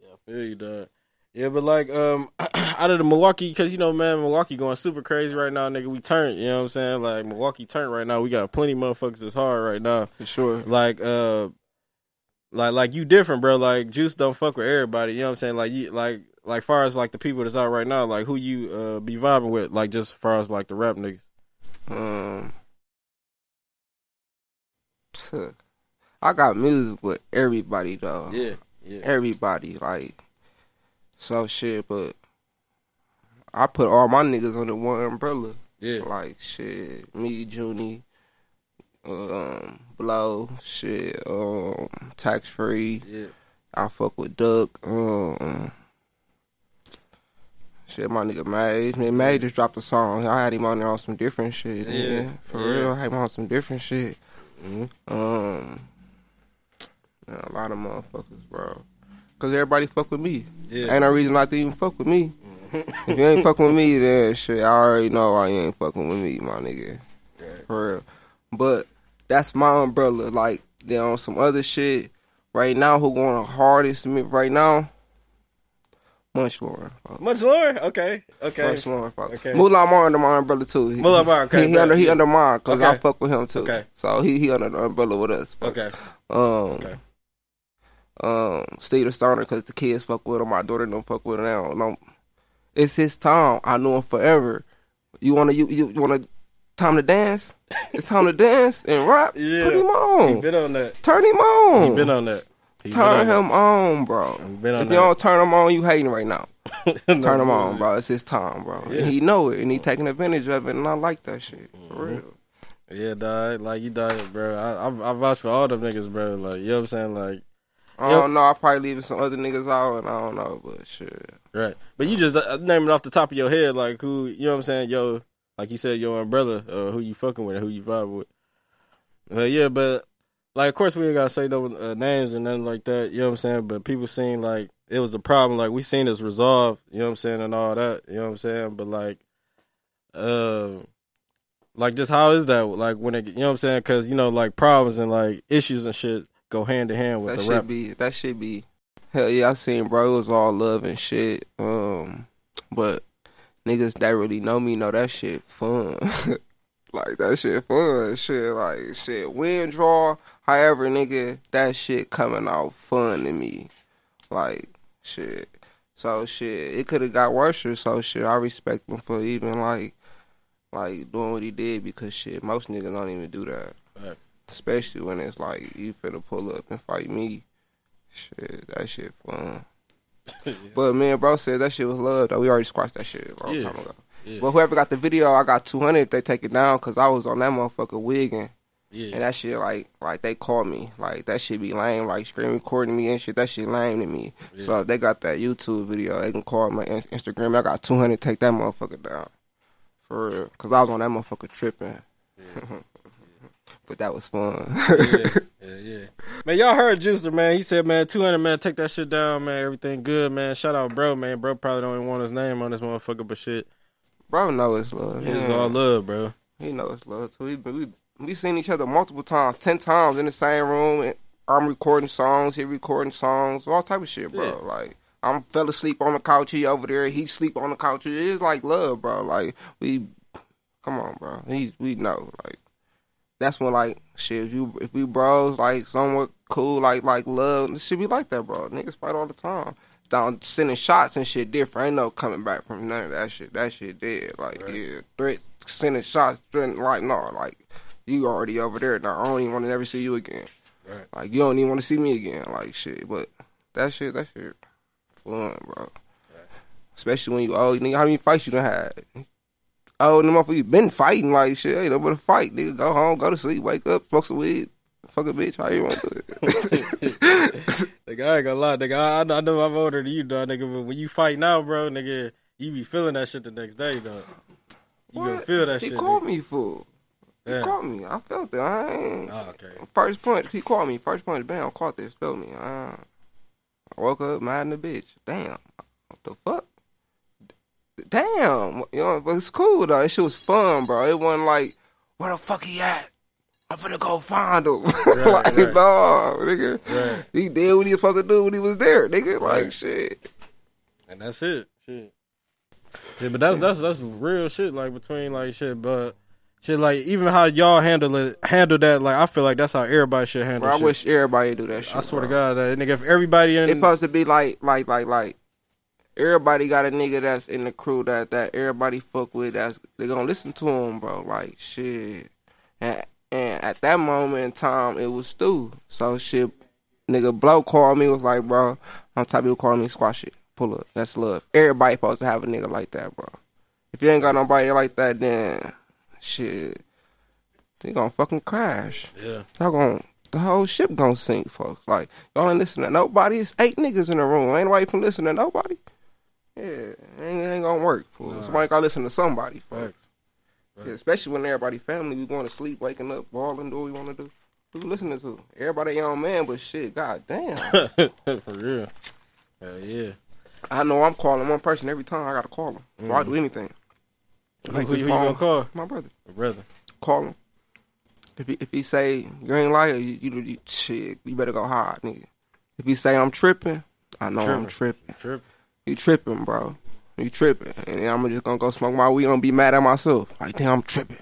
Yeah, I feel you, dog. Yeah, but like, um, *clears throat* out of the Milwaukee, because you know, man, Milwaukee going super crazy right now, nigga. We turned, you know what I'm saying? Like Milwaukee turned right now. We got plenty of motherfuckers that's hard right now. For sure. Like, uh, like, like you different, bro. Like Juice don't fuck with everybody. You know what I'm saying? Like you, like, like far as like the people that's out right now, like who you uh be vibing with, like just as far as like the rap niggas. Um. *laughs* I got music with everybody though. Yeah, yeah, Everybody like so shit, but I put all my niggas under one umbrella. yeah. Like shit, me, Junie, um, Blow, shit, um, tax free. Yeah, I fuck with Doug. Um, shit, my nigga May. Man, May just dropped a song. I had him on there on some different shit. Yeah, Yeah, for yeah. real. I had him on some different shit. Mhm. Um, yeah, a lot of motherfuckers, bro. Cause everybody fuck with me. Yeah. Ain't no reason not to even fuck with me. if you ain't fucking with me, *laughs* then shit, I already know why you ain't fucking with me, my nigga. Right. For real. But that's my umbrella. Like, then on some other shit, right now, who going the hardest to me right now? Lauren. Fuck. Much lower? Okay. Okay. Lauren, fuck. Okay. Moolah Mar under my umbrella too. He- Moolah Mar, okay, He, he under he under mine because I fuck with him too. Okay. So he he under the umbrella with us. Okay. Um, Okay. um, Steve the Stoner because the kids fuck with him. My daughter don't fuck with him now. No, it's his time. I know him forever. You wanna you you, you wanna time to dance? It's time to dance and rap. *laughs* Yeah. Put him on. He been on that. Turn him on. He been on that. He turn him on, bro. Been on If you that. don't turn him on, you hating right now. *laughs* No Turn him on, bro. It's his time, bro. Yeah. And he know it, and he taking advantage of it, and I like that shit Mm-hmm. for real. Yeah, dog. Like you died, bro. I, I I vouch for all them niggas, bro. Like you know what I'm saying, like I don't know. I probably leaving some other niggas out, and I don't know, but sure. right. But you just uh, name it off the top of your head, like who you know what I'm saying, yo. Like you said, your umbrella, uh, who you fucking with, who you vibe with. But yeah, but like of course we ain't gotta say no uh, names or nothing like that. You know what I'm saying. But people seen like it was a problem. Like we seen this resolved. You know what I'm saying, and all that. You know what I'm saying. But like, uh, like just how is that? Like when it, you know what I'm saying? Because you know like problems and like issues and shit go hand in hand with That the should rap. be that should be hell yeah. I seen bro it was all love and shit. Um, but niggas that really know me know that shit fun. *laughs* like that shit fun. Shit like shit win draw. However, nigga, that shit coming out fun to me. Like shit. So shit, it could have got worse. Or so shit, I respect him for even like like doing what he did because shit, most niggas don't even do that. Right. Especially when it's like you finna pull up and fight me. Shit, that shit fun. *laughs* But me and bro said that shit was love though. We already squashed that shit a long Yeah. time ago. Yeah. But whoever got the video, I got two hundred if they take it down because I was on that motherfucker wigging. Yeah. And that shit like like they called me. Like that shit be lame, like screen recording me and shit. That shit lame to me. Yeah. So if they got that YouTube video, they can call my in- Instagram. I got two hundred, take that motherfucker down. For real. Cause I was on that motherfucker tripping. *laughs* but that was fun. yeah, *laughs* yeah, yeah. Man, y'all heard Juicester, man. He said, man, 200, man, take that shit down, man. Everything good, man. Shout out, bro, man. Bro probably don't even want his name on this motherfucker, but shit. bro know it's love. It's all love, bro. He knows it's love too. We we we seen each other multiple times, ten times in the same room. And I'm recording songs, he recording songs, all type of shit, bro. Yeah. Like I'm fell asleep on the couch, he over there, he sleep on the couch. It's like love, bro. Like we, come on, bro. He we know, like that's when like shit. If you if we bros like somewhat cool, like like love, it should be like that, bro. Niggas fight all the time. Down sending shots and shit different. Ain't no coming back from none of that shit. That shit dead. Like Right. yeah, threats, sending shots, threatening, like no, like you already over there. Now I don't even want to never see you again. Right. Like you don't even want to see me again. Like shit. But that shit, that shit, fun, bro. Especially when you old, nigga. How many fights you done had? Oh, the motherfucker, you been fighting like shit. Ain't no but a fight, nigga. Go home, go to sleep, wake up, smoke some weed, fuck a bitch. How you want to do it? *laughs* Nigga, I ain't gonna lie, nigga. I, I know- I'm older than you, dog, nigga. But when you fight now, bro, nigga, you be feeling that shit the next day, dog. You gonna What? feel that he shit. called nigga. me fool. He Yeah. called me. I felt it. I ain't. Oh, okay. First punch, he called me. First punch, bam, caught this, felt me. Uh, I woke up mad in the bitch. Damn, what the fuck? Damn, you know, but it's cool though. That shit was fun, bro. It wasn't like, where the fuck he at? I'm finna go find him. *laughs* like, right. no, nigga. Right. He did what he was supposed to do when he was there, nigga. Like, shit. And that's it. Shit. Yeah, but that's that's that's real shit. Like between like shit, but shit like even how y'all handle it, handle that. Like I feel like that's how everybody should handle. Bro, I shit. wish everybody do that shit. I swear to. God, that nigga, if everybody in, It's supposed to be like, like, like, like. Everybody got a nigga that's in the crew that that everybody fuck with. That's they gonna listen to him, bro. Like shit. And and at that moment in time, it was Stu. So shit, nigga, blow called me was like, bro, on top type people call me squash it, pull up. That's love. Everybody supposed to have a nigga like that, bro. If you ain't got nobody like that, then shit, they gonna fucking crash. yeah, Y'all gonna the whole ship gonna sink, folks. Like y'all ain't listen to nobody. It's eight niggas in the room. Ain't nobody from listen to nobody. Yeah, it ain't, it ain't gonna work. Fool. Nah. Somebody gotta listen to somebody. Fool. Facts. Yeah, especially when everybody family, we going to sleep, waking up, balling, do what we want to do. Who listening to? Everybody own man, but shit, god damn. *laughs* For real. Hell yeah. I know I'm calling one person every time I gotta call him. Before I do mm-hmm. anything. Who, who, you gonna call? My brother. Brother. Call him. If he if he say you ain't liar, you, you, you shit, you better go hard, nigga. If he say I'm tripping, I know I'm tripping. Trip. You tripping, bro. You tripping. And then I'm just gonna go smoke my weed and be mad at myself. Like, damn, I'm tripping.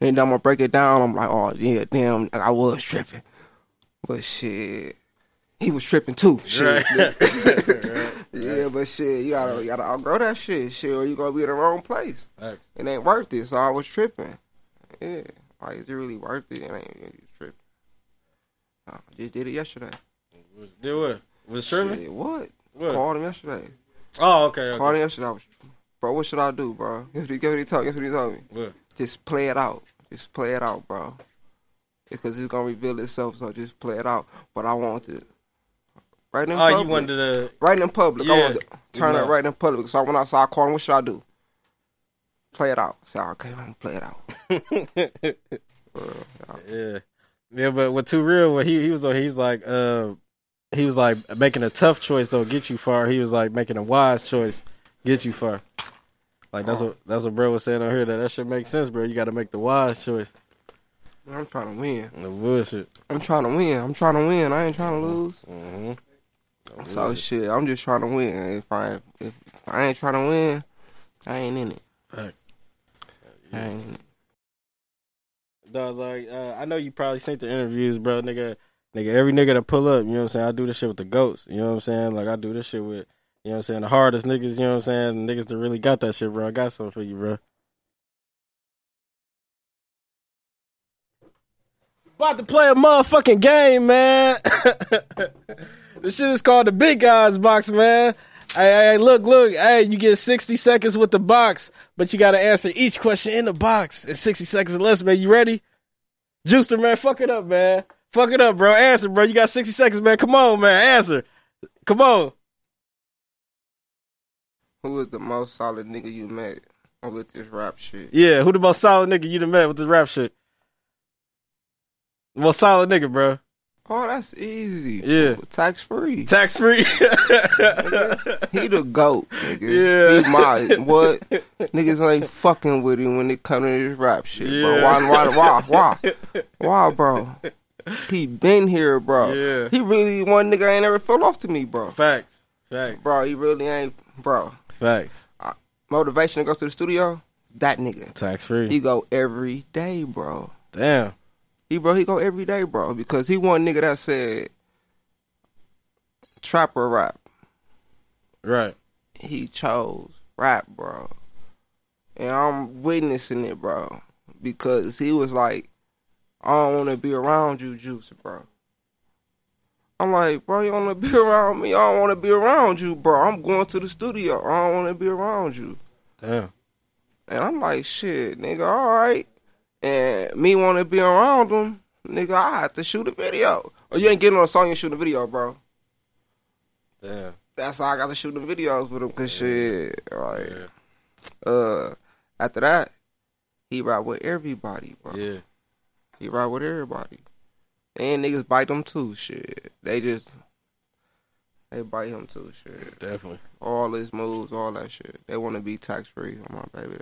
And then I'm gonna break it down. I'm like, oh, yeah, damn, I was tripping. But shit, he was tripping too. Shit. *laughs* Right. yeah, but shit, you gotta, you gotta outgrow that shit. Shit, or you gonna be in the wrong place. Facts. It ain't worth it. So I was tripping. Yeah. Like, is it really worth it? It ain't you tripping. Nah, just did it yesterday. Did what? Was tripping? Shit, what? What? Called him yesterday. Oh, okay. okay. Called him yesterday. I was, bro, what should I do, bro? *laughs* Guess what what he told, guess what he told me? What? Just play it out. Just play it out, bro. Because it's gonna reveal itself, so just play it out. But I want to right in Oh, public. you wanted to. right in public. I Yeah. want to turn You it right in public. So I saw I called him, what should I do? Play it out. Say, okay, I'm gonna play it out. *laughs* yeah, yeah, but with too real, when he he was on, he was like, uh, he was like making a tough choice don't get you far. He was like making a wise choice get you far. Like that's what that's what bro was saying on here. That that should make sense, bro. You got to make the wise choice. I'm trying to win. The bullshit. I'm trying to win. I'm trying to win. I ain't trying to lose. Mm-hmm. So shit, I'm just trying to win. If I if I ain't trying to win, I ain't in it. I ain't in it. Dog, like uh, I know you probably seen the interviews, bro. Nigga, nigga, every nigga that pull up, you know what I'm saying. I do this shit with the goats. You know what I'm saying. Like I do this shit with, you know what I'm saying. The hardest niggas, you know what I'm saying. Niggas that really got that shit, bro. I got something for you, bro. About to play a motherfucking game, man. *laughs* this shit is called the Big Guys Box, man. Hey, hey, look, look. Hey, you get 60 seconds with the box, but you got to answer each question in the box in 60 seconds or less, man. You ready? Juicester, man, fuck it up, man. Fuck it up, bro. Answer, bro. You got 60 seconds, man. Come on, man. Answer. Come on. Who is the most solid nigga you met with this rap shit? Yeah, who the most solid nigga you done met with this rap shit? The most solid nigga, bro. Oh, that's easy. Yeah. Tax free. Tax free. *laughs* He the goat, nigga. Yeah. He my what? Niggas ain't fucking with him when it come to this rap shit, bro. Why, why, why, why? *laughs* Why, bro? He been here, bro. Yeah. He really one nigga ain't ever fell off to me, bro. Facts. Facts. Bro, he really ain't, bro. Facts. Motivation to go to the studio, that nigga. Tax free. He go every day, bro. Damn. He bro, he go every day, bro, because he one nigga that said trap or rap. Right. He chose rap, bro. And I'm witnessing it, bro. Because he was like, I don't wanna be around you, Juice, bro. I'm like, bro, you wanna *laughs* be around me? I don't wanna be around you, bro. I'm going to the studio. I don't wanna be around you. Damn. And I'm like, shit, nigga, all right. And me want to be around him, nigga, I have to shoot a video. Or you ain't getting on a song you shoot a video, bro. Damn. That's how I got to shoot the videos with him, cause shit, like, Yeah. uh, after that, he ride with everybody, bro. Yeah. He ride with everybody. And niggas bite him too, shit. They just, they bite him too, shit. Definitely. All his moves, all that shit. They want to be tax free on my baby.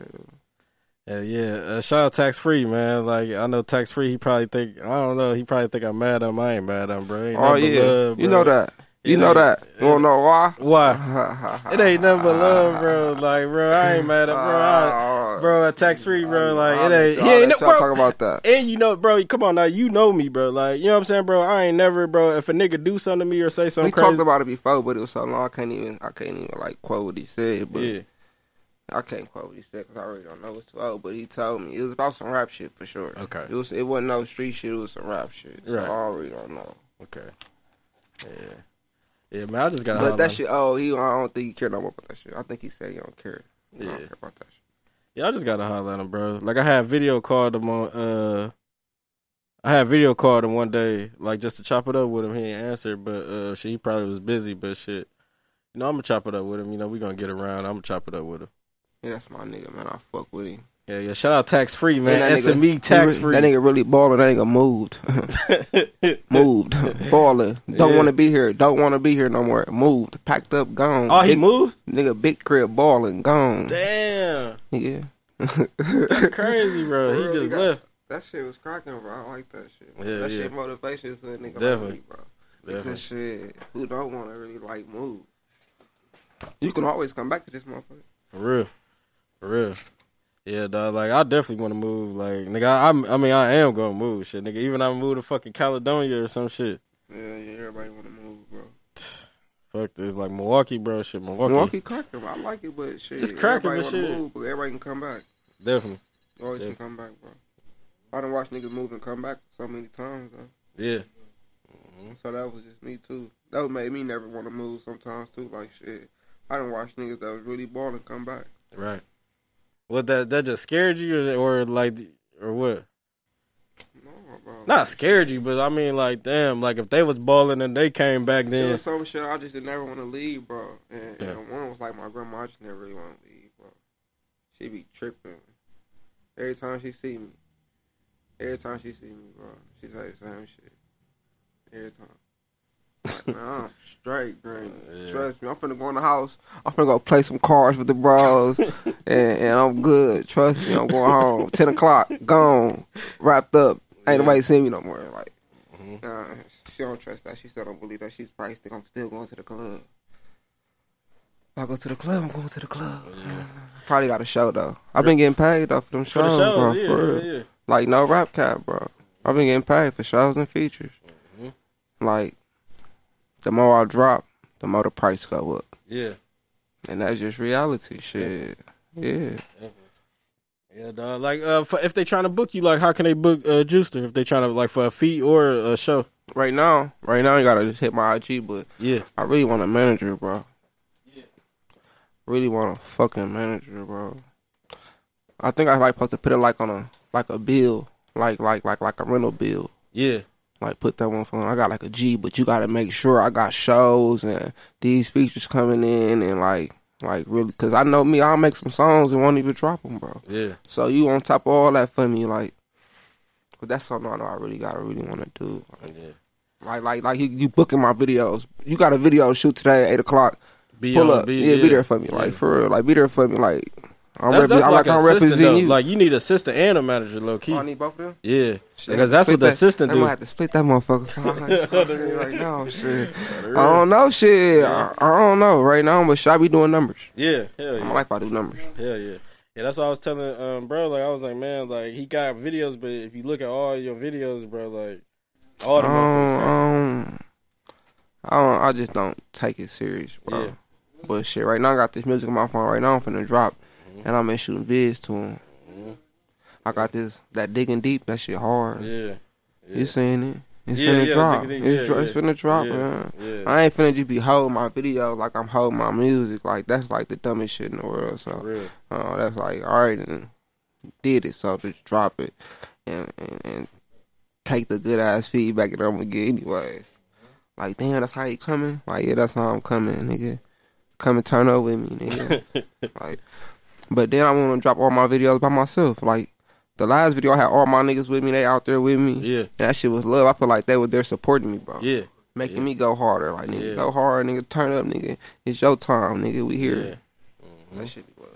Yeah, yeah. Uh, shout out tax free, man. Like I know tax free. He probably think I don't know. He probably think I'm mad at him. I ain't mad at him, bro. Ain't Oh yeah, love, you know that. You It know that. You wanna know why? Why? *laughs* It ain't nothing but love, bro. Like, bro, I ain't mad at bro. I, bro, tax free, bro. Like, it ain't. He ain't. Y'all talk about that. and you know, bro. Come on now. You know me, bro. Like, you know what I'm saying, bro. I ain't never, bro. If a nigga do something to me or say something We crazy, talked about it before, but it was so long I can't even. I can't even like quote what he said. But yeah, I can't quote what he said because I already don't know it's too old. But he told me it was about some rap shit for sure. Okay. It was. It wasn't no street shit. It was some rap shit. So Right. I already don't know. okay, yeah, yeah, man. I just gotta. But that shit. Oh, he. I don't think he cared no more about that shit. I think he said he don't care. Yeah. don't care about that shit. Yeah, I just gotta holler at him, bro. Like I had video called him on. uh I had video called him one day, like just to chop it up with him. He ain't answered, but uh, shit, he probably was busy. But shit, you know, I'm gonna chop it up with him. You know, we gonna get around. I'm gonna chop it up with him. Yeah, that's my nigga, man. I fuck with him. Yeah, yeah. Shout out tax free, man. that nigga- SME tax he free. re- That nigga really balling. That nigga moved. *laughs* moved. balling. Don't Yeah. want to be here. Don't want to be here no more. Moved. Packed up. Gone. oh, he Big- moved. Nigga, big crib balling. Gone. Damn, Yeah. that's crazy, bro. He just left. That shit was cracking, bro. I like that shit. Yeah, that yeah. shit motivation to a nigga Definitely. like me, bro. Definitely. Because shit, who don't want to really like move? You can always come back to this motherfucker. For real. For real. Yeah, dog. Like, I definitely want to move. Like, nigga, I, I'm- I mean, I am going to move. Shit, nigga. Even I move to fucking Caledonia or some shit. Yeah, yeah, everybody want to move, bro. *sighs* Fuck this. Like, Milwaukee, bro. Shit, Milwaukee. Milwaukee cracking. I like it, but shit, It's cracking, everybody but wanna shit. Move, but everybody can come back. Definitely. You always Yeah. can come back, bro. I done watched niggas move and come back so many times, though. Yeah. Mm-hmm. So that was just me too. That made me never want to move sometimes too. Like shit, I done watch niggas that was really balling come back. Right. What, that that just scared you or, like, or what? Not scared you, but I mean, like, damn, like, if they was balling and they came back then. was some shit I just did never want to leave, bro. And, Yeah. and one was like my grandma. I just never really want to leave, bro. She be tripping every time she see me. Every time she see me, bro, she say the same shit. Every time. Like, man, I'm straight, granny. Yeah. Trust me, I'm finna go in the house. I'm finna go play some cards with the bros, *laughs* and, and I'm good. Trust me, I'm going home. Ten o'clock, gone, wrapped up. Ain't nobody see me no more. Like, Mhm. uh, she don't trust that. She still don't believe that. She's probably think I'm still going to the club. If I go to the club, I'm going to the club. Probably got a show though. I've been getting paid though for them For the shows, shows, bro. yeah, for yeah, yeah. Like no rap cap, bro. I've been getting paid for shows and features. Mhm. Like the more I drop, the more the price go up, Yeah. and that's just reality. Shit. Yeah. Yeah, dog. Like, uh, for, if they trying to book you, like, how can they book uh, Juicester? If they trying to like for a fee or a show? Right now, right now, you gotta just hit my IG, but Yeah, I really want a manager, bro. Yeah. Really want a fucking manager, bro. I think I like supposed to put it like on a like a bill, like like like like a rental bill. yeah, Like put that one for I got like a G, but you gotta make sure I got shows and these features coming in and like like really because I know me, I'll make some songs and won't even drop them, bro. yeah, So you on top of all that for me, like. But that's something I know I really gotta really want to do. yeah. Like like like you, you booking my videos. You got a video shoot today at eight o'clock. Be Pull on, up, yeah, be there for me, like Yeah. for real, like be there for me, like I'm That's, repre- that's I like, like I'm an assistant, representing you. Like you need assistant and a manager, low key. Oh, I need both of them. Yeah, Shit, because that's what the that- assistant I'm do. gonna have to split that motherfucker. *laughs* right now, shit. I don't know, shit. I, I don't know right now, but should I be doing numbers? Yeah, hell I'm yeah, like if I do numbers. hell yeah. Yeah, that's what I was telling um bro. Like I was like, man, like he got videos, but if you look at all your videos, bro, like all the motherfuckers got- Um, I don't. I just don't take it serious, bro. Yeah. But shit, right now I got this music on my phone. Right now I'm finna drop. And I'm in shooting vids to him. I got this that digging deep. That shit hard. Yeah, You seen it? It's Yeah, finna yeah, drop. It's, Deep, dro- yeah, it's finna drop, yeah, man. yeah. I ain't finna just be holding my videos like I'm holding my music. Like that's like the dumbest shit in the world. So uh, that's like all right, and did it. So just drop it and and, and take the good ass feedback that I'm gonna get anyways. Like damn, that's how you coming. Like yeah, that's how I'm coming, nigga. Come and turn up with me, nigga. *laughs* like, but then I want to drop all my videos by myself. Like the last video, I had all my niggas with me. They out there with me. Yeah, That shit was love. I feel like they were there supporting me, bro. yeah, Making yeah. me go harder. Like, nigga, Yeah. go hard, nigga. Turn up, nigga. It's your time, nigga. We here. yeah. Mhm. That shit be love.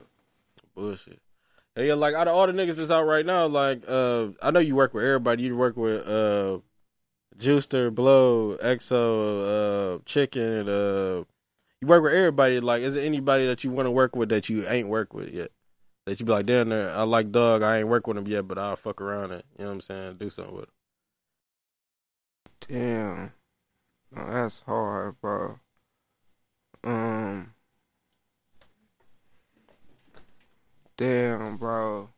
Bullshit. Yeah, yeah, like out of all the niggas that's out right now, like uh I know you work with everybody. You work with uh Juicer, Blow, EXO, uh Chicken, uh you work with everybody. Like, is there anybody that you want to work with that you ain't worked with yet? That you be like, damn, there, I like Doug. I ain't worked with him yet, but I'll fuck around and you know what I'm saying, do something with him. Damn. No, that's hard, bro. Um. Damn, bro.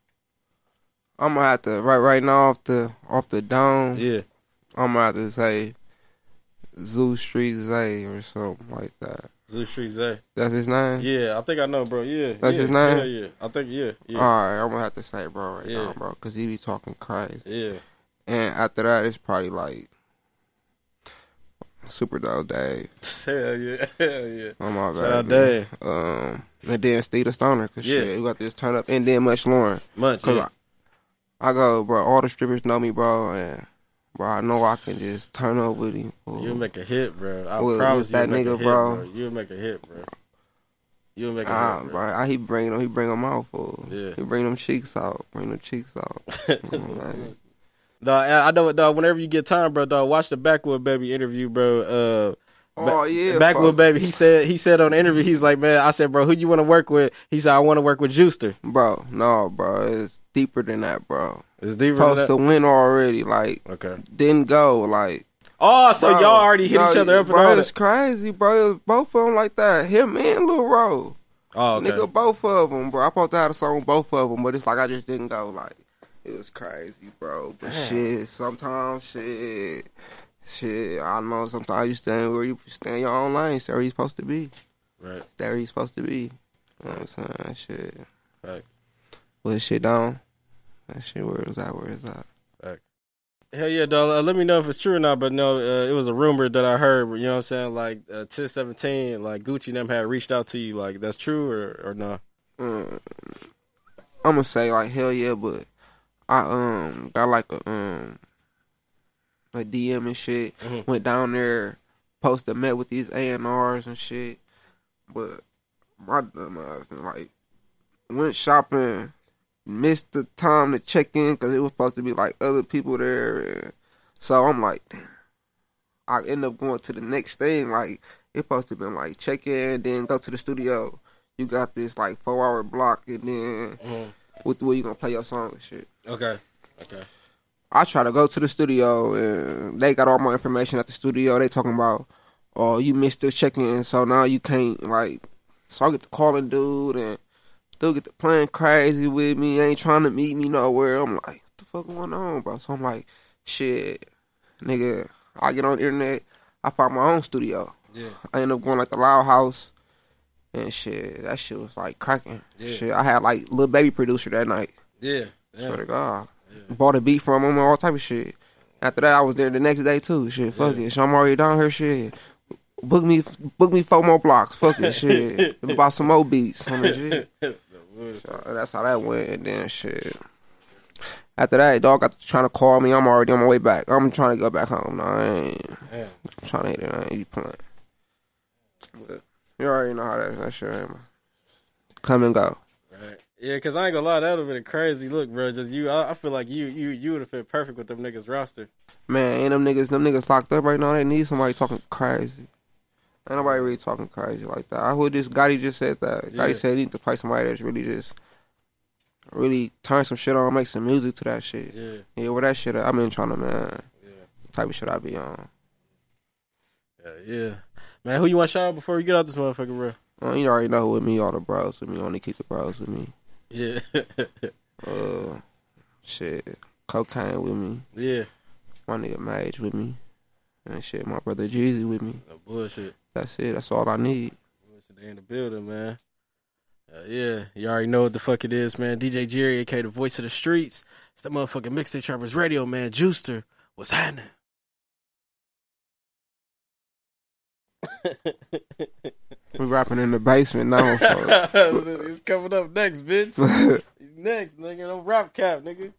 I'm gonna have to right right now off the off the dome. Yeah, I'm gonna have to say Zoo Street Zay or something like that. Zoo Zay. That's his name. Yeah, I think I know, bro. Yeah, That's yeah, his name? Yeah, yeah. I think yeah, yeah, All right, I'm gonna have to say, bro, right Yeah. now, bro, because he be talking crazy. yeah. And after that, it's probably like Super Dog Dave. *laughs* Hell yeah, *laughs* hell yeah. Oh my baby. Dave. Um, and then Steve the Stoner, cause Yeah. shit, we got this turn up, and then Much Lauren, Much. cause Yeah. I, I go, bro. All the strippers know me, bro, and bro, I know I can just turn up with him. You'll make a hit, bro. I With- promise with you. that Make a nigga, hit, bro. bro. You'll make a hit, bro. You'll make a Ah, hit, bro, bro. I, he bring them, he bring them out, fool. Yeah. He bring them cheeks out, bring them cheeks out. *laughs* Mm. Dog, I know, dog. Whenever you get time, bro, dog, watch the Backwood Baby interview, bro. Uh, oh yeah, Backwood. Baby. He said, he said on the interview, he's like, man, I said, bro, who you want to work with? He said, I want to work with Juicester. bro. No, bro, it's deeper than that, bro. It's deeper than Supposed that. to win already, like Okay. didn't go, like. Oh, so bro, y'all already hit no, each other up and bro, all it's crazy, bro. It was both of them like that. Him and Lil Ro. Oh, okay. Nigga, both of them, bro. I supposed to have a song with both of them, but it's like I just didn't go. Like it was crazy, bro. But Damn. shit, sometimes shit, shit. I know sometimes you stand where you stand your own lane. Stay where you supposed to be. Right. Stay where you supposed to be. You know what I'm saying? Shit. Right. Put shit down. That shit where is that? Where is that? Hell yeah, dog. Uh, let me know if it's true or not. But no, uh, it was a rumor that I heard. You know what I'm saying? Like uh, 1017, like Gucci them had reached out to you. Like that's true or or no? Mm, I'm gonna say like hell yeah, but I um got like a um a DM and shit. Mhm. Went down there, posted met with these A and R's and shit. But my dumb ass and like went shopping, missed the time to check in because it was supposed to be like other people there. So I'm like, damn. I end up going to the next thing. Like it's supposed to be like check in, then go to the studio. You got this like four hour block, and then mm-hmm. with the way you gonna play your song and shit. Okay. Okay. I try to go to the studio, and they got all my information at the studio. They talking about, oh, you missed the check in, so now you can't like. So I get to calling dude, and dude get to playing crazy with me. Ain't trying to meet me nowhere. I'm like, what the fuck going on, bro? So I'm like, shit, nigga. I get on the internet. I find my own studio. Yeah. I end up going like the Loud House and shit. That shit was like cracking. Yeah. Shit, I had like little baby producer that night. Yeah. Swear to God, Yeah. bought a beat from him and all type of shit. After that, I was there the next day too. Shit, fuck it. So I'm already down here. Shit, book me, book me four more blocks. Fuck it. *laughs* Shit, buy some more beats. on the shit. So that's how that went. And then shit. After that, dog got trying to call me. I'm already on my way back. I'm trying to go back home. No, I ain't Yeah. trying to hit it. I ain't even playing. But you already know how that, that shit ain't. Come and go. Right. Yeah, cause I ain't gonna lie, that would have been a crazy look, bro. Just you, I, I feel like you, you, you would have fit perfect with them niggas roster. Man, ain't them niggas, them niggas locked up right now. They need somebody talking crazy. Ain't nobody really talking crazy like that. I heard this Gotti just said that. Yeah. Gotti said he need to play somebody that's really just really turn some shit on, make some music to that shit. Yeah, Yeah, where that shit at? I've been trying to man. yeah, Type of shit I be on. yeah, yeah. Man, who you want to shout out before we get out this motherfucker, bro? Uh, you already know who with me, all the bros with me. Only keep the bros with me. Yeah, *laughs* Uh, shit, cocaine with me. yeah. My nigga Mage with me. And shit, my brother Jeezy with me. No bullshit. That's it. That's all I need. Bullshit, they in the building, man. Uh, yeah, you already know what the fuck it is, man. DJ Jerry, aka the voice of the streets. It's the motherfucking Mixtape Trappers Radio, man. Juicester, what's happening? *laughs* We rapping in the basement now, folks. *laughs* it's coming up next, bitch. *laughs* next, nigga. Don't rap cap, nigga.